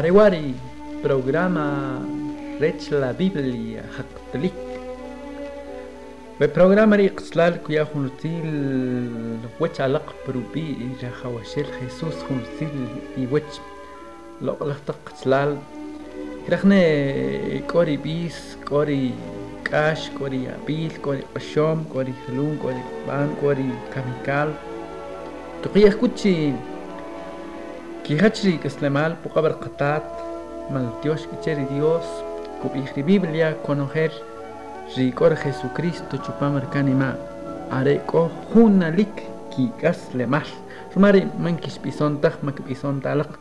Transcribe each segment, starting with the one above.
Arewari, programa Rech la Biblia, Haktelik. We programa ri qslal ku ya huntil wech alaq perubi i rahawashel Jesus huntil i wech lo qlaqtaq qslal Krachne kori bis, kori kash, kori abil, kori qashom, kori halun, kori ban, كي كيغاتشري كسلمال بقبر قطات مال ديوش كتشري ديوس كو بيخري بيبليا كونو خير ريكور خيسو كريستو چوبا مركاني ما. عريكو خونا لك كي كسلمال. رماري من كيش بيسون تخ ما كبيسون تالق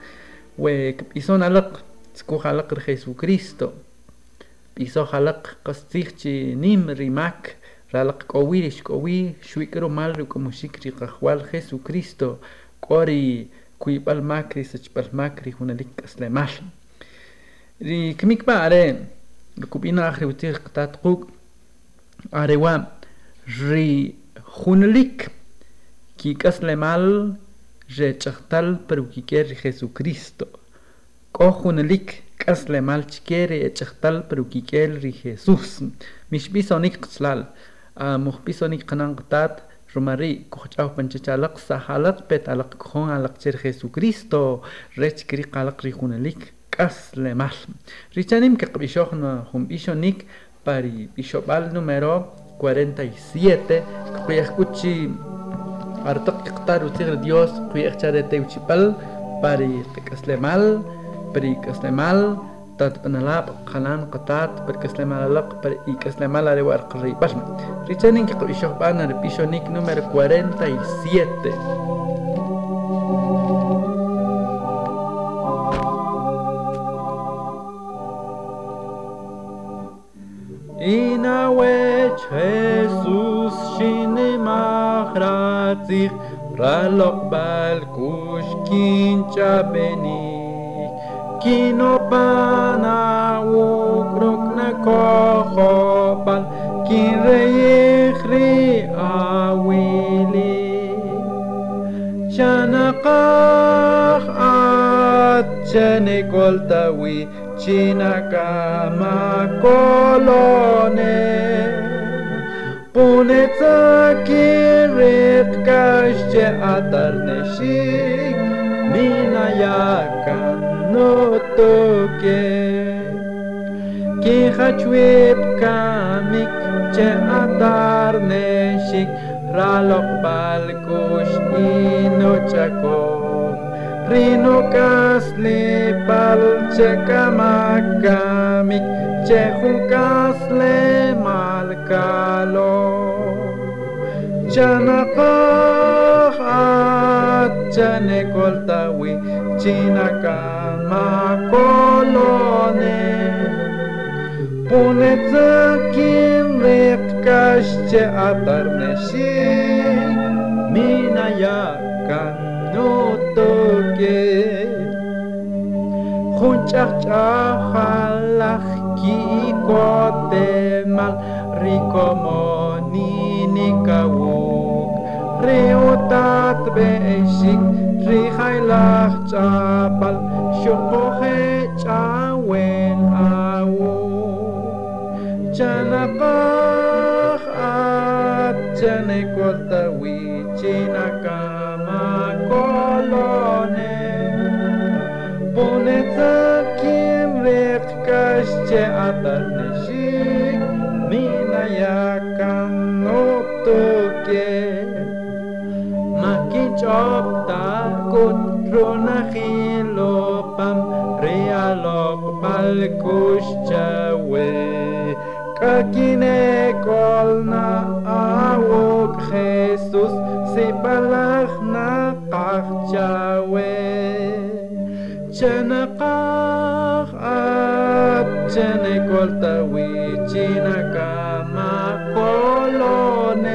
ويك بيسون علق سكو خالق رخيسو كريستو. بيسو خالق قصتيخشي نيم ريماك. رالق كويريش كوي شويكرو مال ركو مشيك ريقا خوال خيسو كريستو. كوري كويبال ماكري سجبال ماكري هنالك اسلامال ري كميك با اري ركوبينا اخري وتير قطات قوك اريوا ري هنالك كي كاسلامال جي تشختل برو كي كير خيسو كريستو كو هنالك كاسلامال تشكيري تشختل برو كي كير ري خيسوس مش بيسونيك قتلال مخبيسونيك قنان قطات rumari kuch'aw panchachalaq sajalat pet alaq k'jon alaqchir jesucristo rech kiri qalaq rijunalik k'as lemal richanim qeqb'ixojna junb'ixonik pari ixob'al número 47 quyajkuchi artoq qtar utzir dios quyajchare teuchipal pari lemal pari lemal. tatpanalab qalan qatat perkeslemalaloq per ikeslemala de warqripasma richenin que qishobana de pishonik número 47 Inawech ralok kinobana ukrokna kohopal kinreyihri awili. Chanaqaj atchanikoltawi chinakama kolone. Punetzaki ritkashche atarneshik minayakan ρωτοκέ κι είχα τσουίπκα μικ και αντάρνεσικ ράλοχ μπαλκούς είναι ο τσακόν πριν ο κάσλι παλ και καμάκα μικ και κάσλε μαλ καλό και να πάχα και να ma Puneți ochii lift ca și atarneșii Mina ia ca nu kote mal Rikomoni nikawuk Reutat beșic ריחי לך צ'פל, שוכוחה צ'אוון אהו. צ'נפח את צ'נקות אווי צ'ינקמה קולונה. בונצה כמרך קש צ'אתר נשיק מן היקנות תוקף. מקיצ'ון Lo nachilopam realok balkuscha we. Kakine kolna awok Jesus si balakna kachcha we. Chena kach at chena kolta we china kama kolonel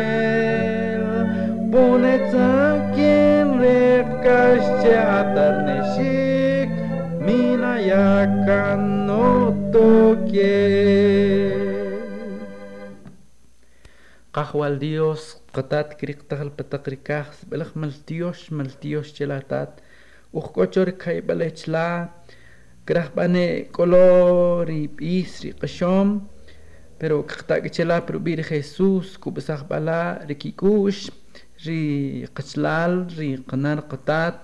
bunetang ще атарнешик мина яканотоке قهوة الديوس قطات كريق تغل بتقريكا بلخ ملتيوش ملتيوش جلاتات وخكوشور كاي بلتشلا كره باني كولوري بيسري قشوم pero kakta kichela pero bir Jesus kubesah bala rikikush ri qachlal ri qanar qatat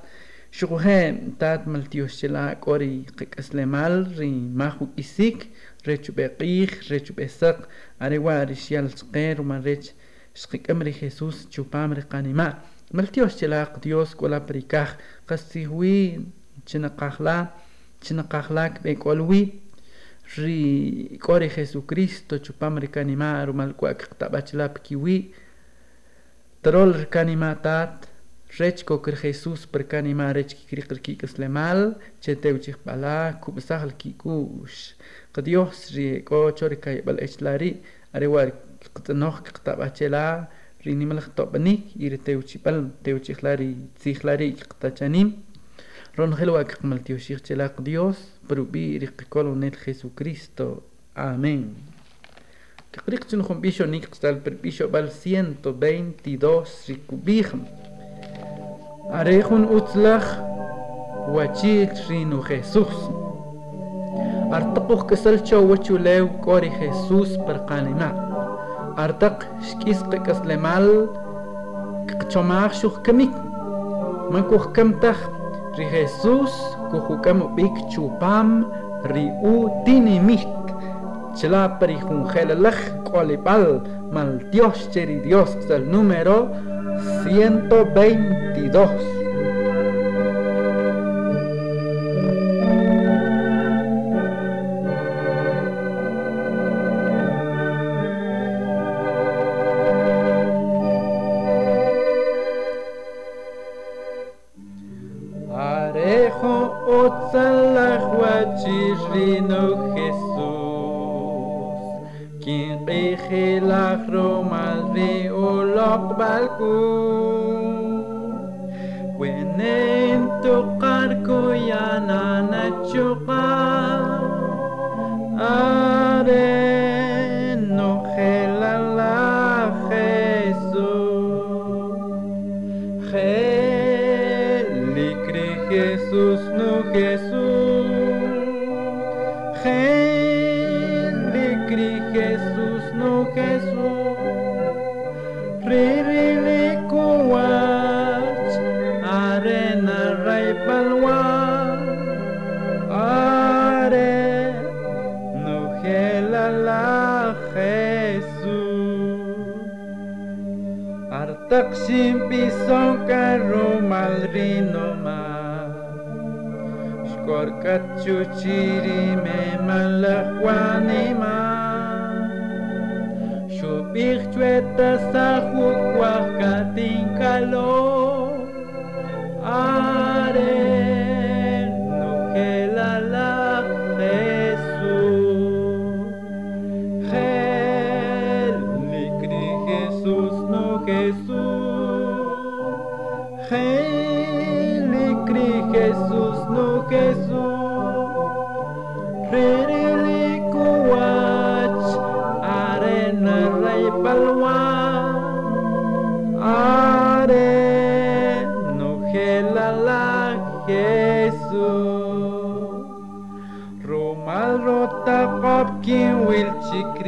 shuhe tat maltios chela kori qikaslemal ri mahu isik rechu beqih rechu besak arewa ri shial sqer ma rech shqikam ri Jesús chupam ri qanima maltios chela Dios kola prikah qasihui china qahla china qahlak be kolwi ri kori Jesucristo chupam ri kanima rumal kwa qtabachlap kiwi trol ri kanima tat rech kokr Jesus per kanima rech kikri qirki kaslemal chetew chih bala kubsahal kikush qdios ri ko chori kay bal echlari arewar qtnoh qtabachela ri nimal qtobani ir tew chipal tew chichlari tzichlari qtachanim ron helwa qmal tio shich chelaq Dios probi riqkolo net Jesucristo amén كقريق تنخم بيشو نيك تالبر بيشو بل 122 ريكوبيخم أريخون أطلخ واتيك رينو خيسوس أرتقوخ كسلتشو واتيو ليو كوري خيسوس برقانينا أرتق شكيس قيكس لمال كقشو معاخشوخ كميك منكوخ كمتخ ري خيسوس كوخو كمو بيك تشو بام ري أو تيني ميت chela peri jungelalaj kolipal mal Dios cheri Dios el número 122 off the balcón. Pueden tocar Coyana Nachoca. Ah, taksim bison karo malrinoma Shkorkachu chiri me malakwanima Shubich chueta sahu kwakatin kalo Are.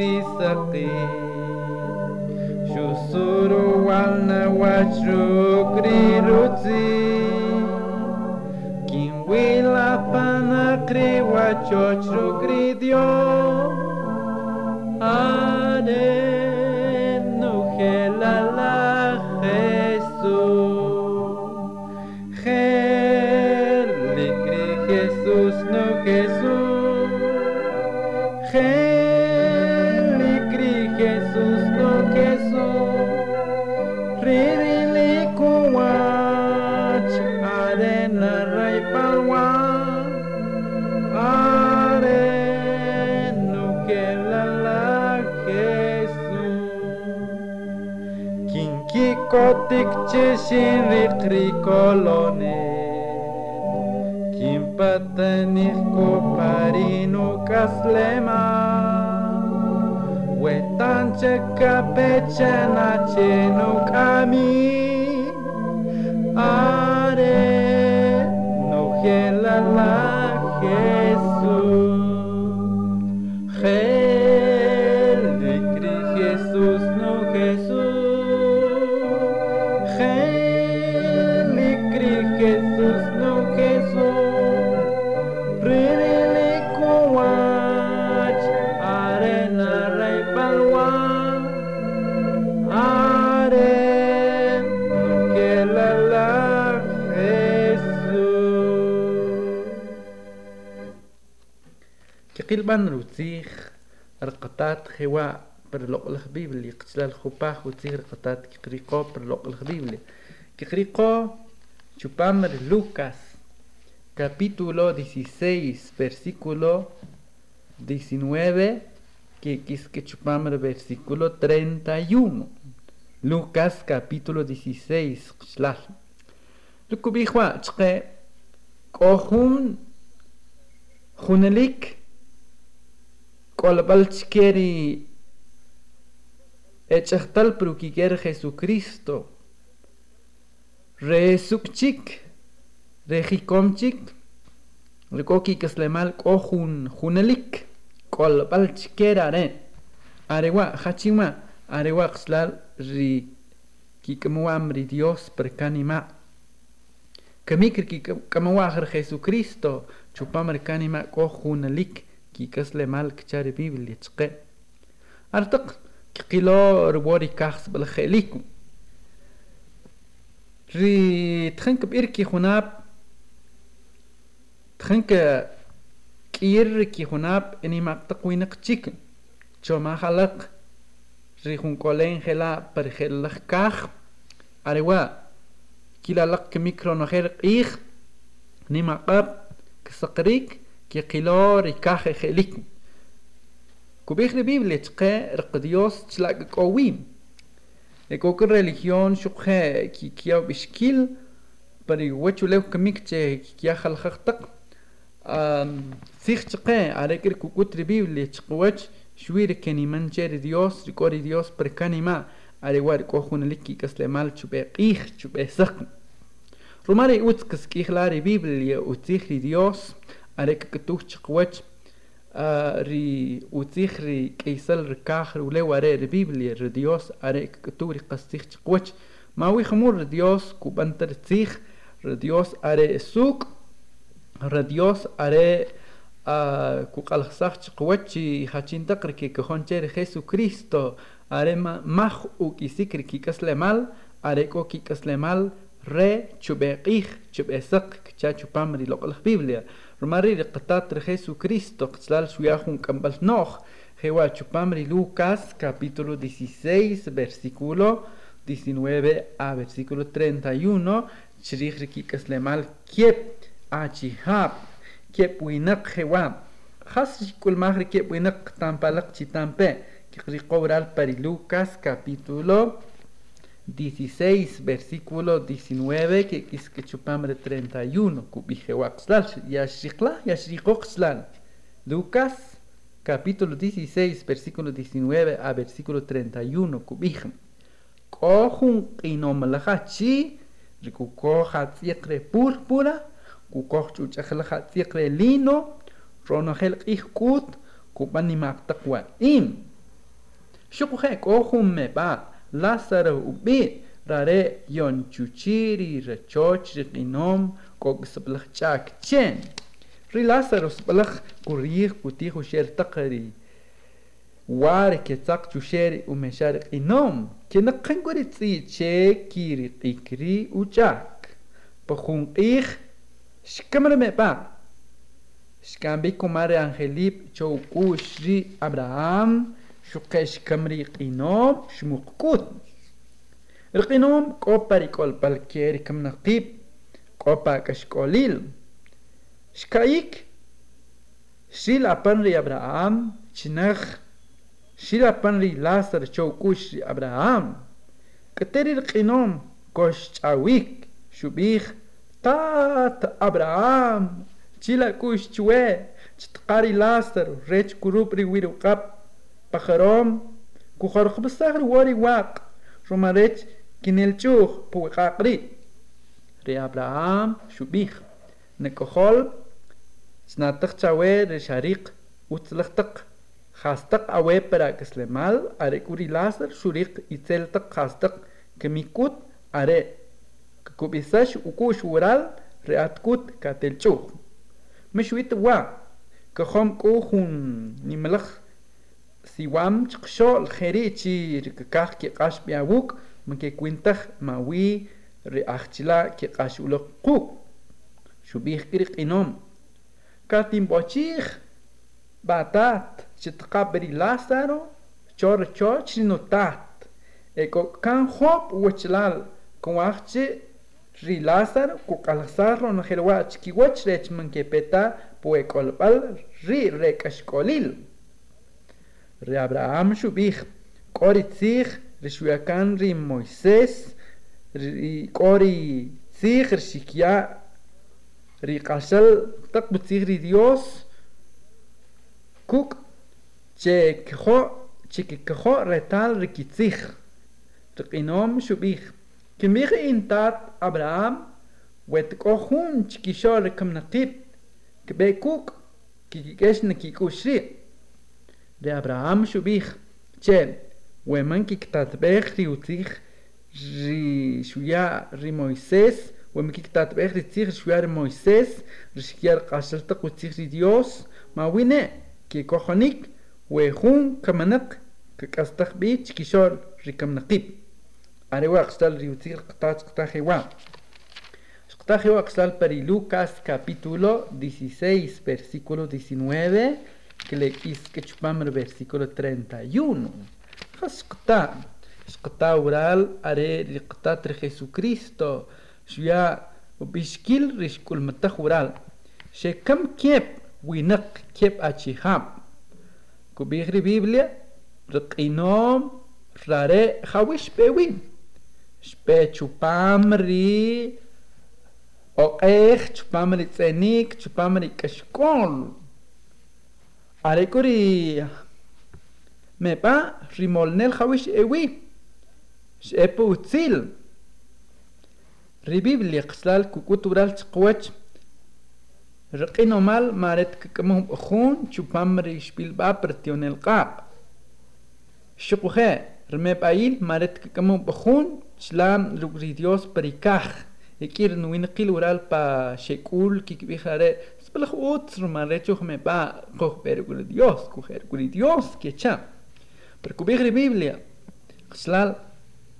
بثقيل شسر والنا وشكري روتي كين ويلا فانا كري وشوش روكري ديوش Practic txezin kolonen Kinpaten irko parino kaslema Huetan txekapetxen atxenuk ami Are no gelala قلبان روتيخ رقطات خوا برلوق الخبيبلي قتلا الخباخ وتيغ رقطات كقريقو برلوق الخبيبلي كقريقو chupamar Lucas capítulo 16 versículo 19 que quis que chupamar versículo 31 Lucas capítulo 16 xlal Lukubihwa chqe kohun hunelik quiere echachtal pero que quiere Jesucristo. Resukchik, rejikomchik, recoki que le mal cojun junelik, colpalchquera re. Arewa, hachima, arewa xlal ri, kikamuamri Dios percanima. Kamikri kikamuajer Jesucristo, chupamercanima cojunelik. كي كسل مال كتاري بي باللي تقى ارتق كي قيلو رواري كاخس بالخيليكو ري تخنك بيركي خناب تخنك كيركي خناب إني ما تقوي نقتيك تشو ما خلق. ري خون كولين خلا برخل كاخ. أريوا كي لا لك ميكرو نخير إيخ. نيما قاب كسقريك. كيقيلور خليكن كوبيخ البيبل تقى رقديوس تلاقى قويم لكوك الريليجيون شقها كي كيا بشكل بري واتشو لو كميك كيا خلخ تق سيخ تقى على كير كوكوت البيبل تقوات شوير كاني منجر ديوس ريكوري ديوس بركاني ما على وارك وخون لكي كسلمال تشبه قيخ تشبه سقن روماري اوتكس كيخلاري بيبل يا اوتيخ ديوس أريك كتوخ شقوش ري وتيخري كيسل ركاخر ولو أري بيبليا رديوس أريك كتوري قستيخ شقوش ما وي خمور رديوس كوبانتر تيخ رديوس أري السوق رديوس أري kuqalqsaq chiqwachi hachintaqriki kajoncheri Jesucristo arema maj uk'isikri kik'aslemal areko kik'aslemal re chubeq'ij chub'esaq cha chupam ri loq'laj Biblia Romari de Qatat Jesucristo, Xlal Suyahun Kambal Noh, Chupamri Lucas, capítulo 16, versículo 19 a versículo 31, Chirichrikikas Lemal Kiep, Achihab, Kiep Winak Jewab, Hasrikul Mahri Kiep Winak Tampalak Chitampe, Kirikobral Pari Lucas, capítulo 16, versículo 19, que es que chupamre 31, Lucas, capítulo 16, versículo 19 a versículo 31, kubijem. Kohun inomalahachi, rikukohatzikre púrpura, kukochuchajalahatzikre lino, ronojel ihkut, kupanimaktakwa im. Shukuhe kohun meba. Lázaro ubi, rare ion ciuciri, rechoch rinom kog sablach chak chen. Ri Lázaro sablach kurrih kutih usher takari. War ke tak chusheri umeshar inom ke nakkan guritzi che kiri tikri uchak. Pahun ich shkamra me pak. Shkambi kumare Angelip choukushri Abraham. Abraham. Shukesh kamri qinom shmukut. القنوم كوبا ريكول بالكيري كم نقيب كوبا كشكوليل شكايك شيل أبنري أبراهام شنخ شيل أبنري لاسر شوكوش أبراهام كتير القنوم كوش تشاويك شبيخ tat Abraham chila kush chue chitqari Lázaro rech kurupri wiru qap pajarom kujarq besagr wari waq romarech kinelchuj puqaqri re Abraham shubih nekohol snataq chawe re shariq utzlaqtaq khastaq awe para keslemal are kuri Lázaro shuriq itzeltaq khastaq kemikut are kubisash ukush wural reatkut katelchuj mishwit wa kahom kuhun nimalaj siwam chqxol jerichi rikakaj kiqax piawuk mke kwintaj mawi riajchila kiqax uloq quk xubij kiri q'inom. Katimbochij batat chitqab ri lázaro chor choch rinotat ekokan job wachlal kuwajchi ri lázaro kuqalsar ron jerwach kiwach rech mnkepeta puekolbal ri rekaxkolil. Ρι Αβραάμ σου πει Κόρι τσίχ Ρι Σουιακάν Ρι Μοϊσέ Ρι Κόρι τσίχ Ρσίχια Ρι Κασέλ Τάκ Μου τσίχ Ρι Διό Κοκ Τσίχ Ρε τάκ Μου τσίχ Ρε πει νόμ σου πει Κι μίχη είναι τάκ Αβραάμ Βε τκόχουν τσίχη σόλλ ρε κομνατή Κι μίχη είναι τάκ Αβραάμ Βε τκόχουν τσίχη σόλ ρε κομνατή Κι μίχη είναι de Abraham Shubich, che, Wemankik Tatbech Riutich, Rishuya Rimoisés, Wemankik Tatbech Ritich, Rishuya Rimoisés, Rishikiar Kashaltak Utich Ridios, Mawine, Kikohonik, Wehun Kamanak, Kakastak Bich, Kishor, Rikamnakib. Arewa Kstal Riutich Ktach Ktajewa. Ktajewa Kstal Parilucas, capítulo 16, versículo 19. que le quis que chupamos el versículo 31. Escuta, escuta oral, haré de Jesucristo, ya bishkil rishkul matah oral, she kam kep winak kep achiham. Kubigri Biblia, rikinom, rare, hawish bewin. Shpe chupamri, oqech, chupamri tzenik, chupamri kashkol. are kuri mepa rimolnel khawish ewi shepo utzil ribibli qslal kukutural chqwach رقينو مال مارت كمهم أخون شبامري شبيل بابرتيون القاب شقوخي رمي بايل مارت كمهم أخون شلام رقري ديوس بريكاخ يكير نوين قيل ورال با شكول Pero otro marecho me va a coger con Dios, coger con Dios que cha. Pero cubrir la Biblia. Xlal,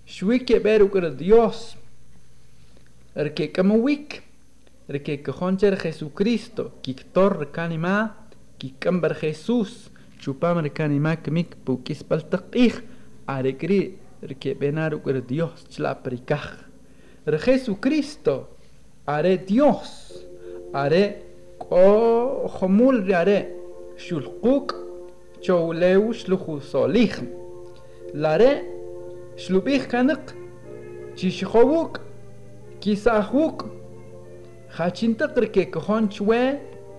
shui que ver con Dios. El que como wik, el que cojoncher Jesucristo, kiktor canima, kikamber Jesús, chupamar canima kmik pukis paltakih, arekri, el que venar con Dios, chlaprikaj. El Jesucristo, haré Dios, haré o خمول راره شلقوك شوليو شلخو صاليخ لاره شلوبيخ كانق شيشخووك كيساخوك خاچنتق ركي كخون شوي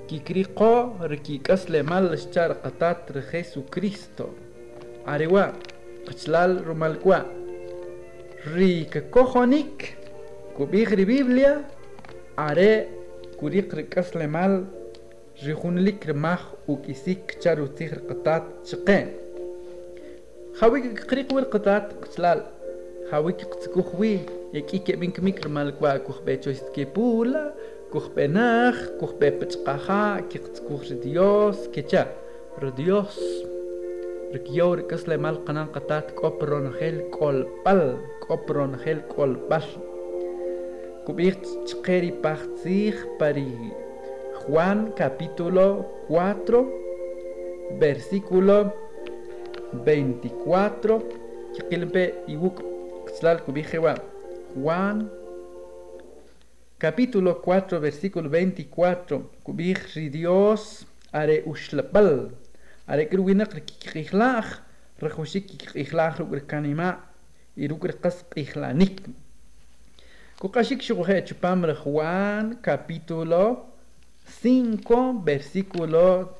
كي كريقو ركي كسل مال شجار قطات رخيسو كريستو عريوا قتلال رمالكوا ريك كوخونيك كوريق ركس لمال جيخون لك رماخ وكيسيك تشارو تيخر قطات شقين خاويك قريق والقطات قتلال خاويك قتكو خوي يكي كبين كميك رمال كوا كوخ بيتشو يستكي بولا كوخ بناخ كوخ بيبتشقاخا كي قتكو ديوس كيتشا رديوس ركيو ركس لمال قنان قطات كوبرون خيل كول بل كوبرون خيل كول partzig Juan capítulo 4 versículo 24 Juan capítulo 4 versículo 24 Dios are ushlapal are kruwinak kikihlach y Kukashik Juan, capítulo 5, versículo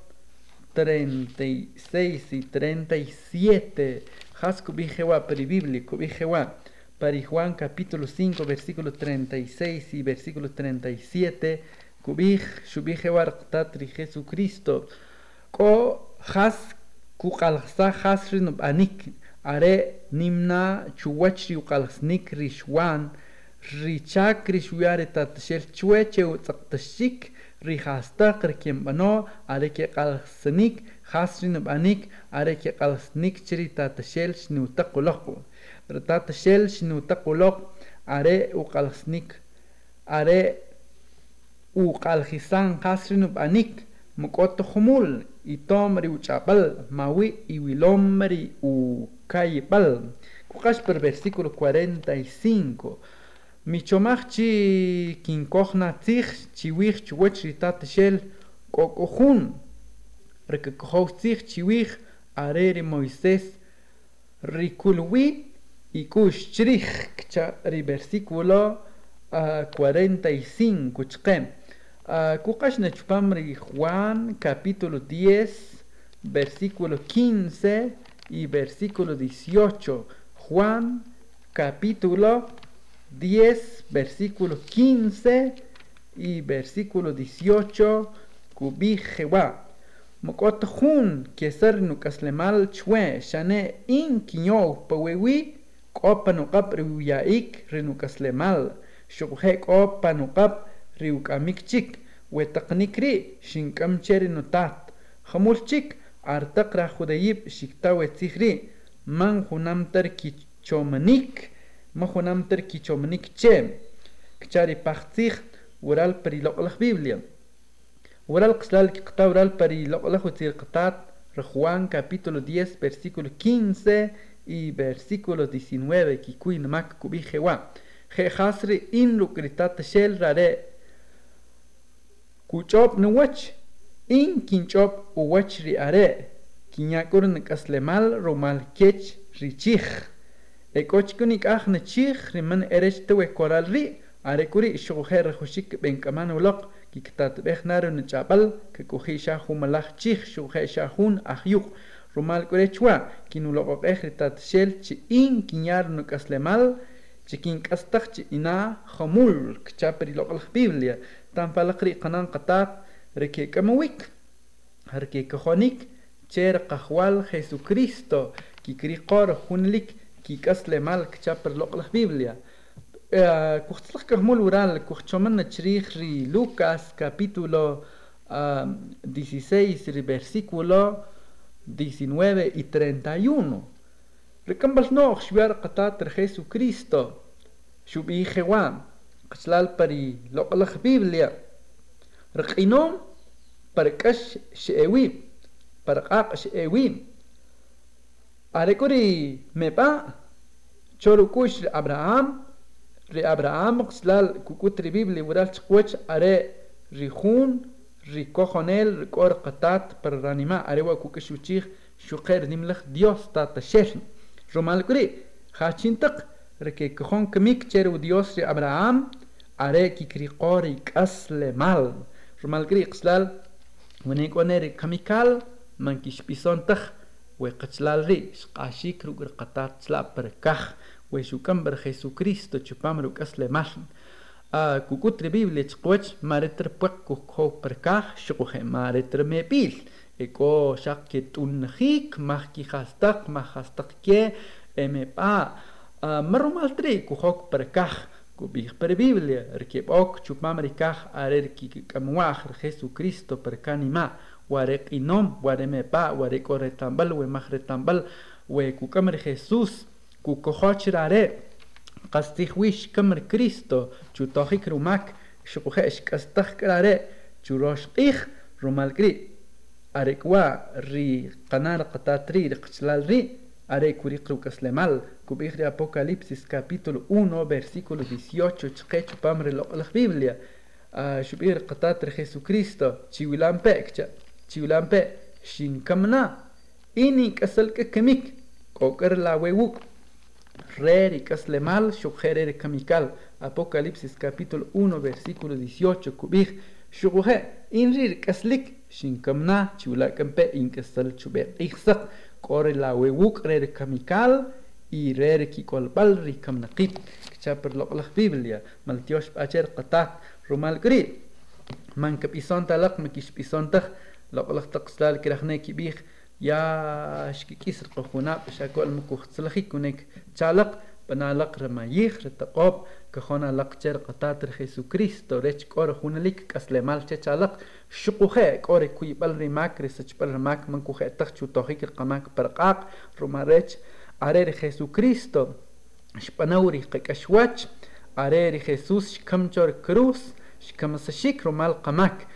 36 y 37. Haskubijewa peribíblico, bijewa. Para Juan capítulo 5, versículo 36 y versículo 37. Kubij, Tatri Jesucristo. Ko has kukalsa hasrin anik. Are nimna chuwachri. ريتشاكريش وياري تاتشيل تشويتشي وتقتشيك ريخاستاقر كيم بنو عليكي قلسنيك خاصين بانيك عليكي قلسنيك تشري تاتشيل شنو تقلقو رتاتشيل شنو تقلق عري وقلسنيك عري وقلخيسان خاصين بانيك مقوت خمول يتومري وشابل ماوي يويلومري وكايبل وقاش بالversículo 45 Michomaj chi quincojna tzij chiwij chiwech ritate shel kokojun. Rekekojoj tzij chiwij arere Moisés rikulwi y kushchrij kcha ri versículo uh, 45 chqem. Uh, Kuqashna chupam ri Juan capítulo 10 versículo 15 y versículo 18. Juan capítulo 10, versículo 15 y versículo 18, Kubi Jehová. Mokotajun, Kesar Nukaslemal Chwe, Shane In Kinyo, Pawewi, Kopanukap Riuyaik, Renukaslemal, Shokhe Kopanukap Riukamikchik, Wetaknikri, Shinkam Cherinotat, Hamulchik, Artakra Judayib, Shiktawe Tzihri, Man Hunamtar Kichomanik, ma hunamtar kichomanik che kchari pachtsikh wural pari loqlakh biblia. Wural qslal kiqta wural pari loqlakh utzir qtat Juan capítulo 10 versículo 15 y versículo 19 kikuy namak kubi jewa je hasri in lukritat shel rare. Kuchop nuwach in kinchop uwach ri are. Kinyakur nakaslemal romal kech richich ekochkunik ah nachich riman erech tewe koral ri are kuri shoger khushik ben kaman uloq kiktat bechnar nachabal ke kuhi shahu malach chich shoge shahun ahyuk romal kurechwa kinuloq echritat shel chi in kinyar nakaslemal chikin kastach chi ina khamul kchapri loqal biblia tan falaqri qanan qatat reke kamawik harke kahonik cher qahwal jesucristo ki kriqor hunlik كي كاست مالك مال كتشابر لوق البيبليا كوخت لك كهمول ورال كوخت شومن تشريخ ري لوكاس كابيتولو 16 ري 19 و 31 لكم بس نو خشبار قطا تر يسوع كريستو شو بي خوان قتلال بري لوق البيبليا رقينوم بركش شئوي برقاق شئوي أريكوري مبا شوروكوش أبراهام ري أبراهام قسلال كوكوت ريبيب لي ورال تقوش أري ريخون ريكوخونيل ريكور قطات پر رانيما أري وكوكشو تشيخ شوقير نملخ ديوس تاتا شيخ رومال كوري خاشين تق ركي كخون كميك تشيرو ديوس ري أبراهام أري كي كري قوري كسل مال rumalgri qslal wanik waneri kamikal man kishpison we qachlal ri shqashik rugur qatat tsla per kaj we shukam ber Jesucristo chupam ru kasle mal a kukutri biblia chqwach maretr puak kukho per kaj shuqhe maretr me pil eko shaq ke tunjik mah ki hastak mah hastak ke eme pa marumal tri kuhok per kaj kubih per Biblia rkib warek inom wareme pa warek oretambal we mahretambal we kukamr Jesus kukohochirare qastihwish kamr Cristo chutohik rumak shukuhesh kastah krare churosh qih rumal kri arekwa ri qanar qatatri riqchlal ri Are curicru caslemal, cubir de Apocalipsis capítulo 1 versículo 18, chquecho pamre lo la Biblia, shubir qatatre Jesucristo, chiwilampe, chiwilampe, shin kamna, ini kasal ke kemik, koker la wewuk, reri caslemal, shukhere kamikal, Apocalipsis capítulo 1 versículo 18, cubir, shuguhe, inrir kaslik, shin kamna, chiwilakampe, in kasal chubet, ihsak, kore la wewuk rer kamikal y rer kikolbal ri kam naqib kichaper loqlaq biblia maltiosh acher qatat rumal kri man kap ison talaq makish ison tak loqlaq taqstal kirahne kibih ya shkikis qkhuna bashakol mkuxtslahi kunek chalaq banalaq ramayih retaqob كخونا لقجر قطات خيسوكريستو ريش كور هونليك كسل مال تشالق شقوخه كور كوي بل ريماك ريسچ بل ريماك من كوخه تخچو توخيك قماك برقاق روما ريش ارير خيسوكريستو شپنوري قكشواتش ارير خيسوس شكمجور كروس. شكمسشيك رومال قماك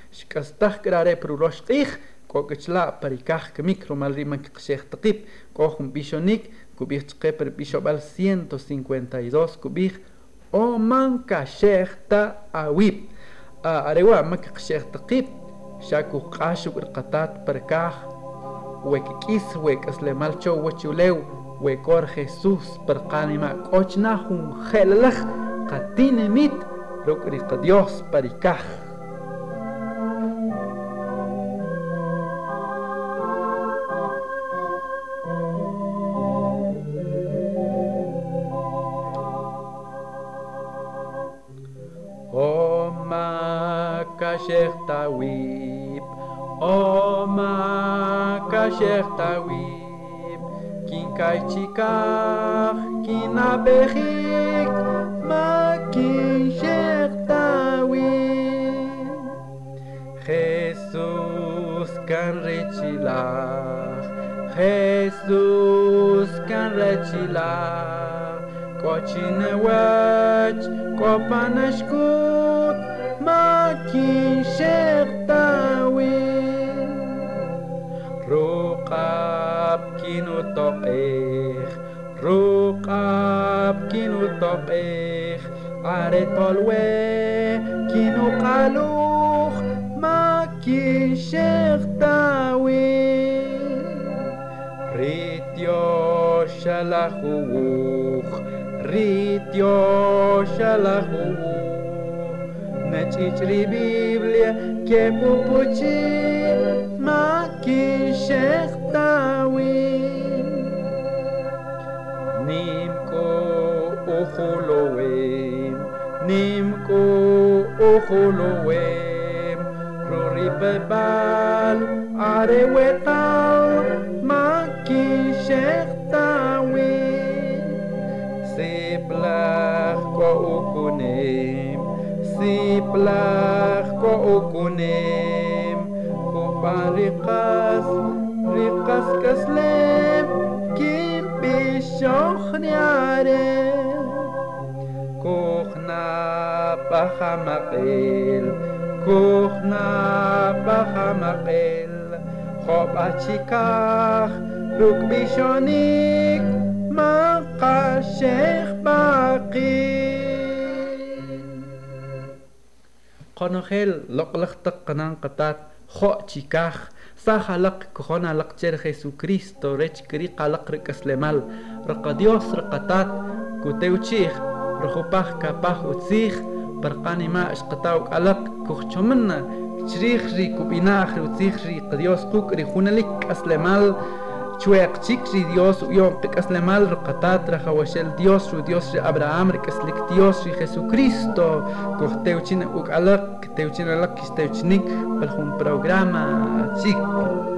prurox q'ij kok'chla parikaj kemik rumal riman qxej taqib k'o jun bixonik kub'ij chqe per bixob'al 152 kub'ij o man kaxej ta awib arewa ma qxej taqib xa kuq'ax rqatat parkaj wek'k'is wek'aslemal cho wachulew wekor Jesús parqanima k'ochna jun je'lalaj qatinimit ruk' riqa Dios parikaj weep. oh ma kajerta, weep. Kin kai chikar, kin aberik, maki sherta weep. Jesus kan rechilach, Jesus kan rechilach. Kochine wech, kopaneshkut. ماكي شيخ تاويل رقاب كينو طقيخ رقاب كينو طقيخ عري طلوي كينو قالوخ ماكي شيخ تاويل ريتيو شلخوخ ريتيو شلخوخ citri Biblia che pupuci ma chi shechtawi nimko ocholoem nimko ocholoem ruri bebal arewetal ma ki shechtawi siplach ko ukunem ko parikas rikas kaslem ki bishokh niare kokhna pahamaqil kokhna pahamaqil khob achikakh luk bishonik ma qashekh baqil قنخيل لقلقتق قنان قطات خو تشيكاخ سا خلق كخونا لقتر خيسو كريستو ريتش کری قلق رك اسلمال رقطات كوتيوتشيخ رخوبخ كاباخ وتسيخ برقانی ما اشقطاو قلق كوخشمنا شريخ ری كوبينا اخر وتسيخ ري قديوس قوك ري خونالك اسلمال Chuek chikri Dios uyom tekaslemal rokatat rahawashel Dios su Dios de Abraham rekaslik Dios y Jesucristo kohteuchin ukalak teuchin alak kisteuchinik para un programa chico.